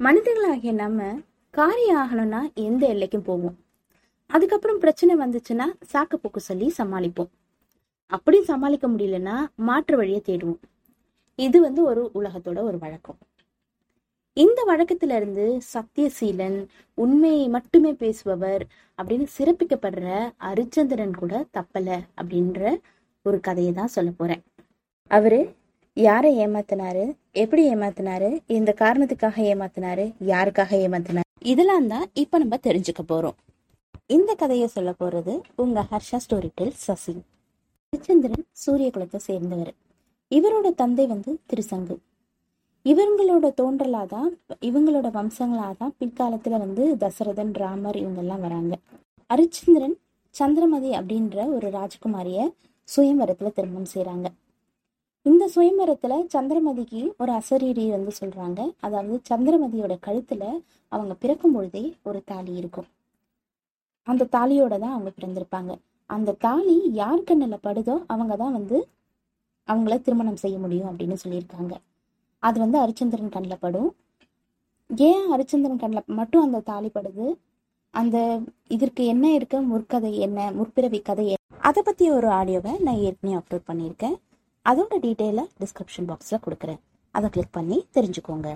மனிதர்களாகிய நம்ம காரியம் ஆகணும்னா எந்த எல்லைக்கும் போவோம். அதுக்கப்புறம் பிரச்சனை வந்துச்சுன்னா சாக்கு போக்கு சொல்லி சமாளிப்போம். அப்படி சமாளிக்க முடியலன்னா மாற்று வழியை தேடுவோம். இது வந்து ஒரு உலகத்தோட ஒரு வழக்கம். இந்த வழக்கத்துல இருந்து சத்தியசீலன் உண்மையை மட்டுமே பேசுபவர் அப்படின்னு சிறப்பிக்கப்படுற அரிச்சந்திரன் கூட தப்பல அப்படின்ற ஒரு கதையை தான் சொல்ல போறேன். அவரு யாரை ஏமாத்தினாரு? எப்படி ஏமாத்தினாரு? இந்த காரணத்துக்காக ஏமாத்தினாரு? யாருக்காக ஏமாத்தினாரு? இதெல்லாம் தான் இப்ப நம்ம தெரிஞ்சுக்க போறோம். இந்த கதையை சொல்ல போறது உங்க ஹர்ஷா ஸ்டோரி டெல் சசி. திருச்சந்திரன் சூரிய குலத்தை சேர்ந்தவர். இவரோட தந்தை வந்து திருசங்கு. இவங்களோட தோன்றலாதான் இவங்களோட வம்சங்களாதான் பிற்காலத்துல வந்து தசரதன் ராமர் இவங்கெல்லாம் வராங்க. ஹரிச்சந்திரன் சந்திரமதி அப்படின்ற ஒரு ராஜகுமாரிய சுயம்பரத்துல திருமணம் செய்கிறாங்க இந்த சுயம்பரத்துல சந்திரமதிக்கு ஒரு அசரீரி வந்து சொல்றாங்க. அதாவது சந்திரமதியோட கழுத்துல அவங்க பிறக்கும் பொழுதே ஒரு தாலி இருக்கும். அந்த தாலியோட தான் அவங்க பிறந்திருப்பாங்க. அந்த தாலி யார் கண்ணில் படுதோ அவங்க தான் வந்து அவங்கள திருமணம் செய்ய முடியும் அப்படின்னு சொல்லியிருக்காங்க. அது வந்து ஹரிச்சந்திரன் கண்ணில் படும். ஏன் ஹரிச்சந்திரன் கண்ணில் மட்டும் அந்த தாலி படுது? அந்த இதற்கு என்ன இருக்க முற்கதை என்ன? முற்பிறவி கதை என்ன? அதை பற்றி ஒரு ஆடியோவை நான் ஏற்கனவே அப்லோட் பண்ணியிருக்கேன். அதோட டீட்டெயிலை டிஸ்கிரிப்ஷன் பாக்ஸில் கொடுக்குறேன். அதை கிளிக் பண்ணி தெரிஞ்சுக்கோங்க.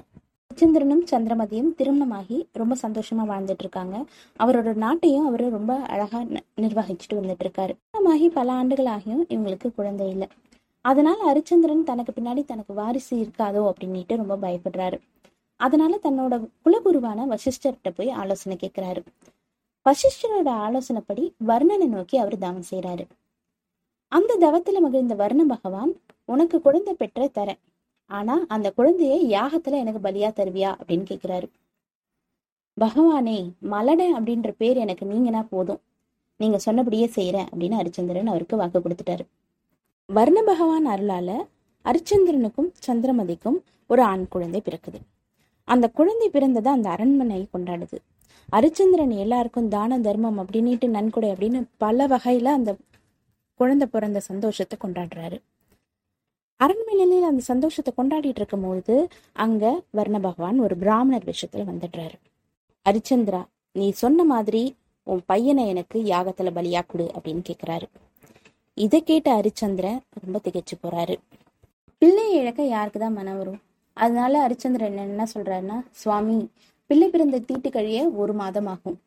ஹரிச்சந்திரனும் சந்திரமதியும் திருமணமாகி ரொம்ப சந்தோஷமா வாழ்ந்துட்டு இருக்காங்க. அவரோட நாட்டையும் அவர் ரொம்ப அழகா நிர்வகிச்சுட்டு வந்துட்டு இருக்காரு. திருமணமாகி பல ஆண்டுகள் ஆகியும் இவங்களுக்கு குழந்தை இல்லை. அதனால ஹரிச்சந்திரன் தனக்கு பின்னாடி தனக்கு வாரிசு இருக்காதோ அப்படின்னுட்டு ரொம்ப பயப்படுறாரு. அதனால தன்னோட குலகுருவான வசிஷ்டர்கிட்ட போய் ஆலோசனை கேட்கிறாரு வசிஷ்டரோட ஆலோசனைப்படி வர்ணனை நோக்கி அவர் தவம் செய்யறாரு அந்த தவத்துல மகிழ்ந்த வர்ண பகவான் உனக்கு குழந்தை பெற்ற தரேன் ஆனா அந்த குழந்தையை யாகத்துல எனக்கு பலியா தருவியா அப்படின்னு கேக்குறாரு. பகவானே மலட அப்படின்ற பேர் எனக்கு நீங்கனா போதும். நீங்க சொன்னபடியே செய்யறேன் அப்படின்னு ஹரிச்சந்திரன் அவருக்கு வாக்கு கொடுத்துட்டாரு. வர்ண பகவான் அருளால அரிச்சந்திரனுக்கும் சந்திரமதிக்கும் ஒரு ஆண் குழந்தை பிறக்குது. அந்த குழந்தை பிறந்ததை அந்த அரண்மனை கொண்டாடுது. அரிச்சந்திரன் எல்லாருக்கும் தான தர்மம் அப்படின்னுட்டு நன்கொடை அப்படின்னு பல வகையில அந்த குழந்தை பிறந்த சந்தோஷத்தை கொண்டாடுறாரு. அரண்மனையில அந்த சந்தோஷத்தை கொண்டாடிட்டு இருக்கும்போது அங்க வர்ண பகவான் ஒரு பிராமணர் விஷயத்துல வந்துடுறாரு. ஹரிச்சந்திரா நீ சொன்ன மாதிரி உன் பையனை எனக்கு யாகத்துல பலியா கொடு அப்படின்னு கேக்குறாரு. இதை கேட்ட ஹரிச்சந்திரன் ரொம்ப திகைச்சு போறாரு. பிள்ளையை இழக்க யாருக்கு தான் மனம் வரும்? அதனால ஹரிச்சந்திரன் என்ன சொல்றாருன்னா சுவாமி பிள்ளை பிறந்த தீட்டு கழிய ஒரு மாதம் ஆகும்.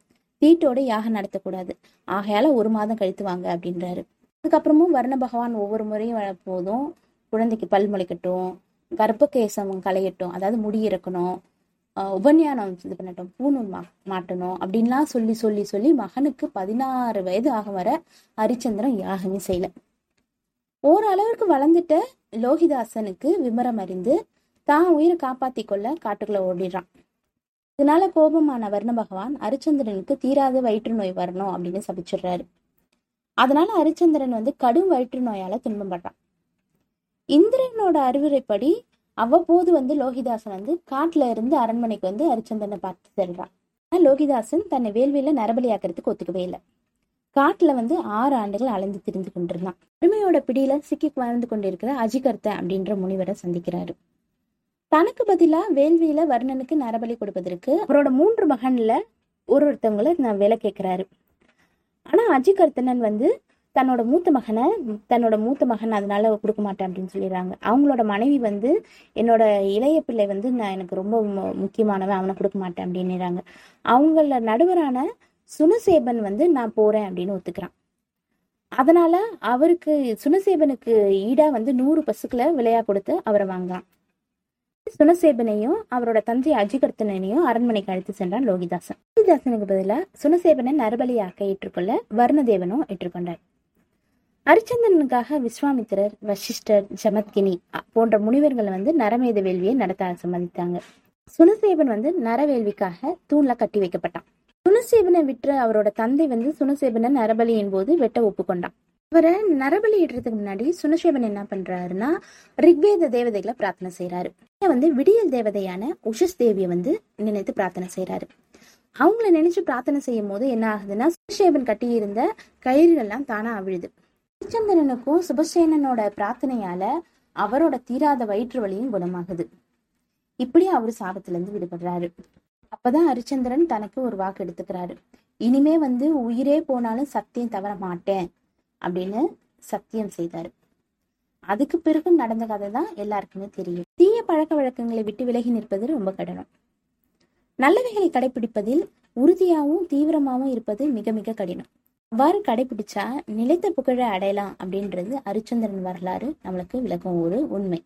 தீட்டோட யாகம் நடத்தக்கூடாது. ஆகையால ஒரு மாதம் கழித்து வாங்க அப்படின்றாரு. அதுக்கப்புறமும் வர்ண பகவான் ஒவ்வொரு முறையும் வர போதும் குழந்தைக்கு பல் முளைக்கட்டும் கர்ப்பகேசம் களையட்டும் அதாவது முடி இறக்கணும் ஆஹ் உபன்யானம் இது பண்ணட்டும் பூணூல் மா மாட்டணும் அப்படின்லாம் சொல்லி சொல்லி சொல்லி மகனுக்கு பதினாறு வயது ஆகும் வர ஹரிச்சந்திரன் யாகமே செய்யல. ஓரளவுக்கு வளர்ந்துட்ட லோகிதாசனுக்கு விமரம் அறிந்து தான் உயிரை காப்பாத்தி கொள்ள காட்டுக்குள்ள ஓடிடுறான். இதனால கோபமான வர்ண பகவான் ஹரிச்சந்திரனுக்கு தீராத வயிற்று நோய் வரணும் அப்படின்னு சபிச்சிடுறாரு. அதனால ஹரிச்சந்திரன் வந்து கடும் வயிற்று நோயால துன்பப்படுறான் இந்திரனோட அறிவுரைப்படி அவ்வப்போது வந்து லோகிதாசன் வந்து காட்டுல இருந்து அரண்மனைக்கு வந்து ஹரிச்சந்திரனை பார்த்து செல்றான். லோகிதாசன் தன்னை வேள்வியில நரபலியாக்குறதுக்கு ஒத்துக்கவே இல்லை. காட்டுல வந்து ஆறு ஆண்டுகள் அலைந்து திரிந்து கொண்டிருந்தான். அருமையோட பிடியில சிக்கி வாழ்ந்து கொண்டிருக்கிற அஜிகர்த்த அப்படின்ற முனிவரை சந்திக்கிறாரு. தனக்கு பதிலா வேள்வியில வர்ணனுக்கு நரபலி கொடுப்பதற்கு அவரோட மூன்று மகன்ல ஒரு ஒருத்தவங்களை நான் விலை கேட்கிறாரு ஆனால் அஜிகர்த்தனன் வந்து தன்னோட மூத்த மகனை தன்னோட மூத்த மகன் அதனால கொடுக்க மாட்டேன் அப்படின்னு சொல்லிடுறாங்க. அவங்களோட மனைவி வந்து என்னோட இளைய பிள்ளை வந்து நான் எனக்கு ரொம்ப மு- முக்கியமானவன் அவனை கொடுக்க மாட்டேன் அப்படின்னுறாங்க அவங்கள நடுவரான சுனசேபன் வந்து நான் போறேன் அப்படின்னு ஒத்துக்கிறான். அதனால அவருக்கு சுனசேபனுக்கு ஈடா வந்து நூறு பசுக்களை விளையா கொடுத்து அவரை வாங்குறான். சுனசேபனையும் அவரோட தந்தை அஜிகர்த்தனையும் அரண்மனைக்கு அழைத்து சென்றான் லோகிதாசன். லோகிதாசனுக்கு பதிலா சுனசேபனை நரபலியாக்க ஏற்றுக்கொள்ள வர்ணதேவனும் ஏற்றுக்கொண்டார். அரிச்சந்திரனுக்காக விஸ்வாமித்திரர் வசிஷ்டர் ஜமத்கினி போன்ற முனிவர்கள் வந்து நரமேத வேள்வியை நடத்த சம்மதித்தாங்க சுனசேபன் வந்து நரவேள்விக்காக தூண்ல கட்டி வைக்கப்பட்டான். சுனசேபனை விற்ற அவரோட தந்தை வந்து சுனசேபனை நரபலியின் போது வெட்ட ஒப்புக்கொண்டான். அவரை நரபலி இடுறதுக்கு முன்னாடி சுனசேவன் என்ன பண்றாருன்னா ரிக்வேத தேவதைகளை பிரார்த்தனை செய்யறாரு வந்து விடியல் தேவதையான உஷஸ் தேவியை வந்து நினைத்து பிரார்த்தனை செய்யறாரு அவங்கள நினைச்சு பிரார்த்தனை செய்யும் போது என்ன ஆகுதுன்னா சுனசேவன் கட்டியிருந்த கயிறுகள்லாம் தானா அவிழுது. ஹரிச்சந்திரனுக்கும் சுபசேனனோட பிரார்த்தனையால அவரோட தீராத வயிற்று வலியும் குணமாகுது. இப்படி அவர் சாபத்துல இருந்து விடுபடுறாரு. அப்பதான் ஹரிச்சந்திரன் தனக்கு ஒரு வாக்கு எடுத்துக்கிறாரு. இனிமே வந்து உயிரே போனாலும் சத்தியம் தவற மாட்டேன். அப்படின்னு சத்தியம் செய்தாரு. அதுக்கு பிறகு நடந்த கதை தான் எல்லாருக்குமே தெரியும். தீய பழக்க வழக்கங்களை விட்டு விலகி நிற்பது ரொம்ப கடினம். நல்லவைகளை கடைபிடிப்பதில் உறுதியாகவும் தீவிரமாகவும் இருப்பது மிக மிக கடினம். அவ்வாறு கடைபிடிச்சா நிலைத்த புகழை அடையலாம் அப்படின்றது அரிச்சந்திரன் வரலாறு நம்மளுக்கு விளக்கும் ஒரு உண்மை.